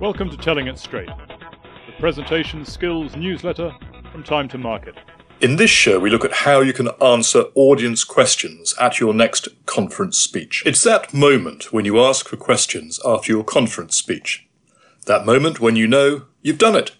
Welcome to Telling It Straight, the presentation skills newsletter from Time to Market. In this show, we look at how you can answer audience questions at your next conference speech. It's that moment when you ask for questions after your conference speech. That moment when you know you've done it,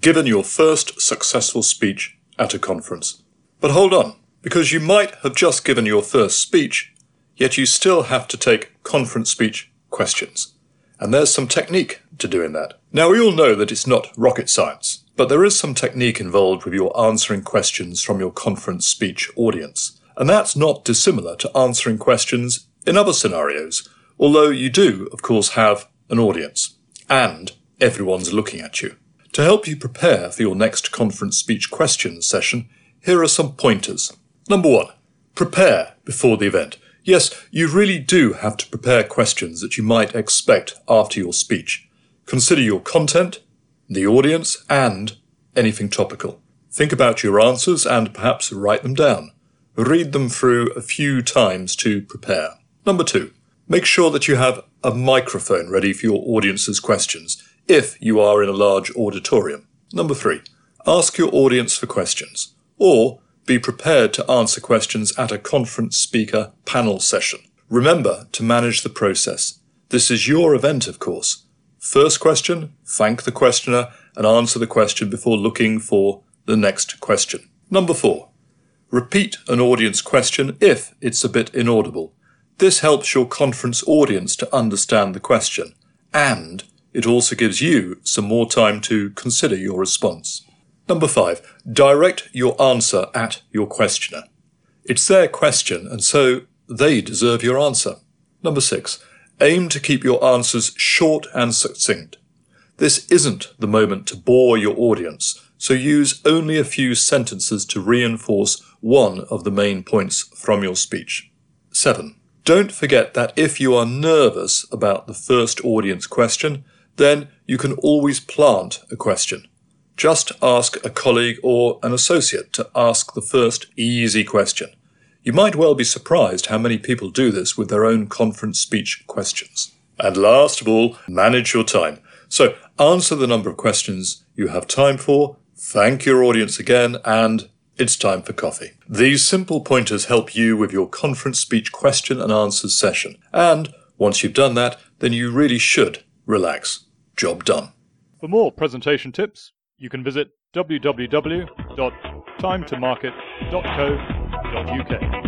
given your first successful speech at a conference. But hold on, because you might have just given your first speech, yet you still have to take conference speech questions. And there's some technique to doing that. Now, we all know that it's not rocket science, but there is some technique involved with your answering questions from your conference speech audience. And that's not dissimilar to answering questions in other scenarios, although you do, of course, have an audience. And everyone's looking at you. To help you prepare for your next conference speech questions session, here are some pointers. Number one, prepare before the event. Yes, you really do have to prepare questions that you might expect after your speech. Consider your content, the audience, and anything topical. Think about your answers and perhaps write them down. Read them through a few times to prepare. Number two, make sure that you have a microphone ready for your audience's questions if you are in a large auditorium. Number three, ask your audience for questions or be prepared to answer questions at a conference speaker panel session. Remember to manage the process. This is your event, of course. First question, thank the questioner and answer the question before looking for the next question. Number four, repeat an audience question if it's a bit inaudible. This helps your conference audience to understand the question and it also gives you some more time to consider your response. Number five, direct your answer at your questioner. It's their question, and so they deserve your answer. Number six, aim to keep your answers short and succinct. This isn't the moment to bore your audience, so use only a few sentences to reinforce one of the main points from your speech. Seven, don't forget that if you are nervous about the first audience question, then you can always plant a question. Just ask a colleague or an associate to ask the first easy question. You might well be surprised how many people do this with their own conference speech questions. And last of all, manage your time. So answer the number of questions you have time for, thank your audience again, and it's time for coffee. These simple pointers help you with your conference speech question and answers session. And once you've done that, then you really should relax. Job done. For more presentation tips, you can visit www.timetomarket.co.uk.